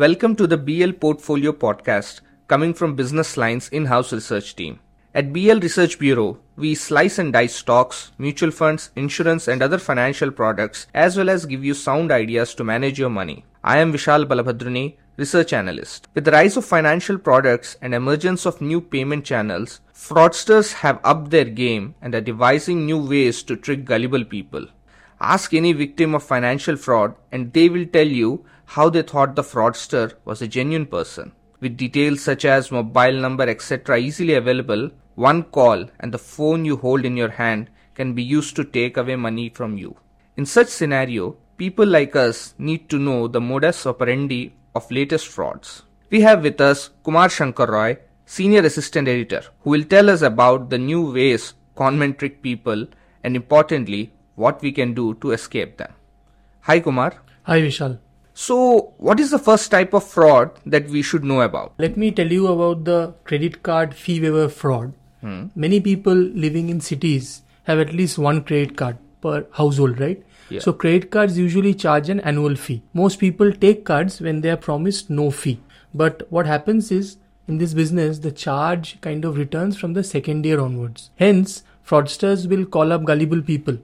Welcome to the BL Portfolio Podcast, coming from Business Line's in house research team. At BL Research Bureau, we slice and dice stocks, mutual funds, insurance, and other financial products, as well as give you sound ideas to manage your money. I am Vishal Balabhadrani, research analyst. With the rise of financial products and emergence of new payment channels, fraudsters have upped their game and are devising new ways to trick gullible people. Ask any victim of financial fraud and they will tell you how they thought the fraudster was a genuine person. With details such as mobile number etc. easily available, one call and the phone you hold in your hand can be used to take away money from you. In such scenario, people like us need to know the modus operandi of latest frauds. We have with us Kumar Shankar Roy, Senior Assistant Editor, who will tell us about the new ways conmen trick people and importantly, what we can do to escape them. Hi Kumar. Hi Vishal. So, what is the first type of fraud that we should know about? Let me tell you about the credit card fee waiver fraud. Hmm. Many people living in cities have at least one credit card per household, right? Yeah. So credit cards usually charge an annual fee. Most people take cards when they are promised no fee. But what happens is in this business, the charge kind of returns from the second year onwards. Hence, fraudsters will call up gullible people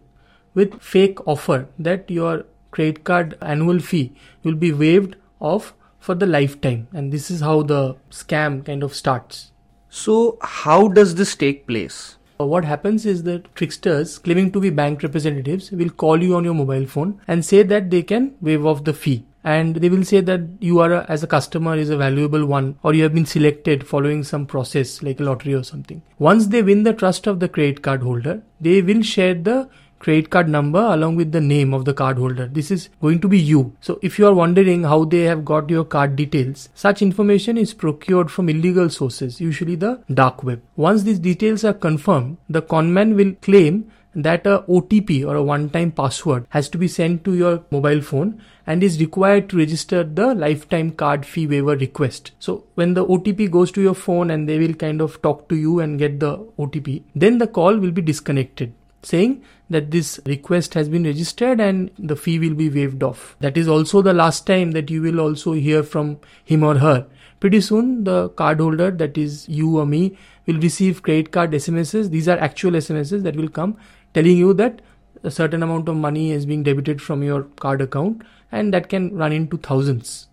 with fake offer that your credit card annual fee will be waived off for the lifetime. And this is how the scam kind of starts. So, how does this take place? Uh, what happens is that tricksters claiming to be bank representatives will call you on your mobile phone and say that they can waive off the fee. And they will say that you are, a, as a customer, is a valuable one, or you have been selected following some process like a lottery or something. Once they win the trust of the credit card holder, they will share the credit card number along with the name of the card holder. This is going to be you. So if you are wondering how they have got your card details, such information is procured from illegal sources, usually the dark web. Once these details are confirmed, the conman will claim that a OTP or a one-time password has to be sent to your mobile phone and is required to register the lifetime card fee waiver request. So when the OTP goes to your phone and they will kind of talk to you and get the OTP, then the call will be disconnected saying that this request has been registered and the fee will be waived off. That is also the last time that you will also hear from him or her. Pretty soon, the cardholder, that is you or me, will receive credit card SMSs. These are actual SMSs that will come telling you that a certain amount of money is being debited from your card account and that can run into thousands.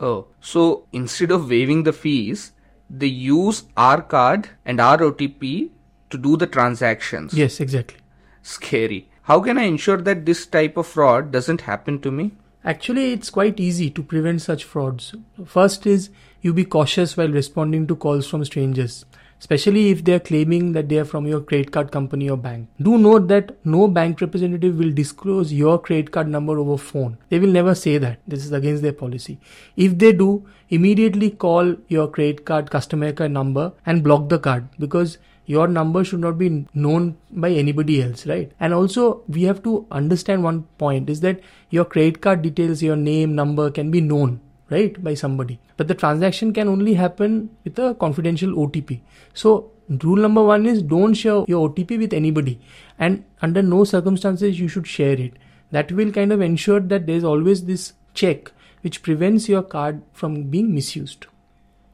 Oh, so instead of waiving the fees, they use our card and our OTP to do the transactions. Yes, exactly. Scary. How can I ensure that this type of fraud doesn't happen to me? Actually, it's quite easy to prevent such frauds. First is you be cautious while responding to calls from strangers, especially if they are claiming that they are from your credit card company or bank. Do note that no bank representative will disclose your credit card number over phone. They will never say that. This is against their policy. If they do, immediately call your credit card customer care number and block the card because your number should not be known by anybody else right? And also we have to understand one point is that your credit card details your name number can be known right by somebody. But the transaction can only happen with a confidential otp so rule number 1 is don't share your otp with anybody. And under no circumstances you should share it. That will kind of ensure that there is always this check which prevents your card from being misused.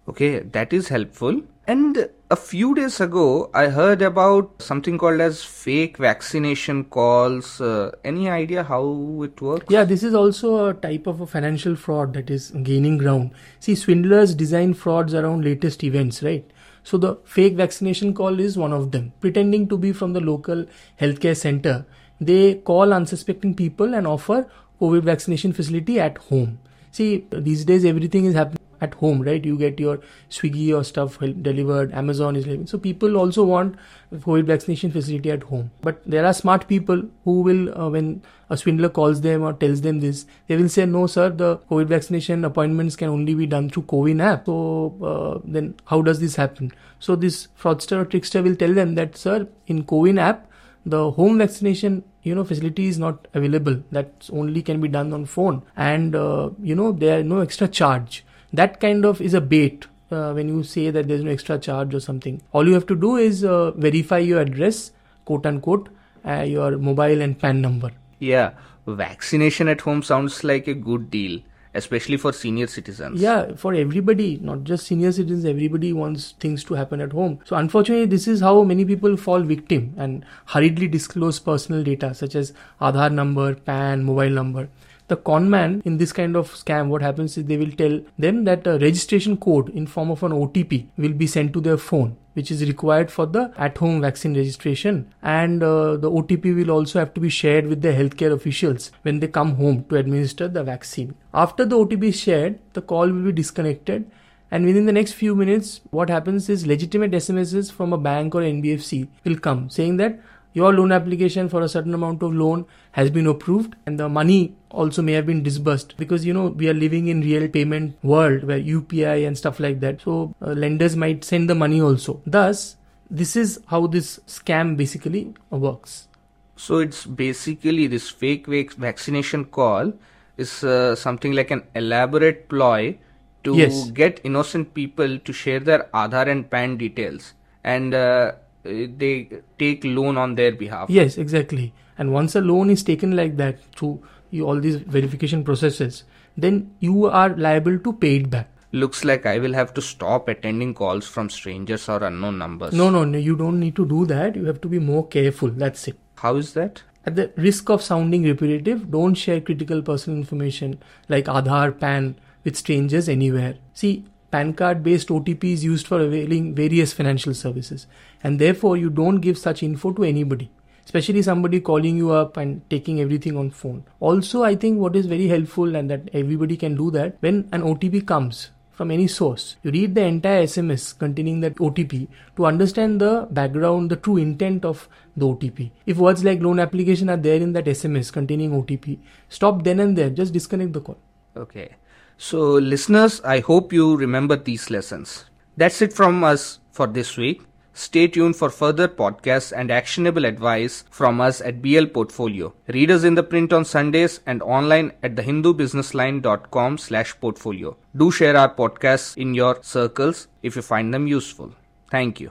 Okay that is helpful and a few days ago, I heard about something called as fake vaccination calls. Uh, any idea how it works? Yeah, this is also a type of a financial fraud that is gaining ground. See, swindlers design frauds around latest events, right? So the fake vaccination call is one of them. Pretending to be from the local healthcare center, they call unsuspecting people and offer COVID vaccination facility at home. See, these days everything is happening at home right? You get your swiggy or stuff delivered amazon is delivering so people also want covid vaccination facility at home. But there are smart people who will uh, when a swindler calls them or tells them this they will say no sir the covid vaccination appointments can only be done through CoWIN app. So uh, then how does this happen? So this fraudster or trickster will tell them that sir in CoWIN app the home vaccination you know facility is not available. That only can be done on phone. And uh, you know there are no extra charge that kind of is a bait uh, when you say that there's no extra charge or something all you have to do is uh, verify your address quote unquote uh, your mobile and pan number yeah vaccination at home sounds like a good deal especially for senior citizens. Yeah, for everybody, not just senior citizens, everybody wants things to happen at home. So, unfortunately, this is how many people fall victim and hurriedly disclose personal data such as Aadhaar number, PAN, mobile number the con man in this kind of scam what happens is they will tell them that a registration code in form of an otp will be sent to their phone which is required for the at home vaccine registration. And uh, the otp will also have to be shared with the healthcare officials when they come home to administer the vaccine. After the otp is shared the call will be disconnected. And within the next few minutes what happens is legitimate smss from a bank or nbfc will come saying that your loan application for a certain amount of loan has been approved and the money also may have been disbursed because you know we are living in real payment world where UPI and stuff like that. So uh, lenders might send the money also. Thus this is how this scam basically works. So it's basically this fake vaccination call is uh, something like an elaborate ploy to yes. get innocent people to share their Aadhaar and PAN details. And uh, uh, Uh, they take loan on their behalf. Yes, exactly. And once a loan is taken like that through all these verification processes, then you are liable to pay it back. Looks like I will have to stop attending calls from strangers or unknown numbers. No, no, no, you don't need to do that. You have to be more careful. That's it. How is that? At the risk of sounding repetitive, don't share critical personal information like Aadhaar, PAN with strangers anywhere. See, PAN card based OTP is used for availing various financial services, and therefore you don't give such info to anybody, especially somebody calling you up and taking everything on phone. Also, I think what is very helpful and that everybody can do that when an OTP comes from any source. You read the entire SMS containing that OTP to understand the background, the true intent of the OTP. If words like loan application are there in that SMS containing OTP, stop then and there, just disconnect the call. Okay. So, listeners, I hope you remember these lessons. That's it from us for this week. Stay tuned for further podcasts and actionable advice from us at BL Portfolio. Read us in the print on Sundays and online at thehindubusinessline.com slash portfolio. Do share our podcasts in your circles if you find them useful. Thank you.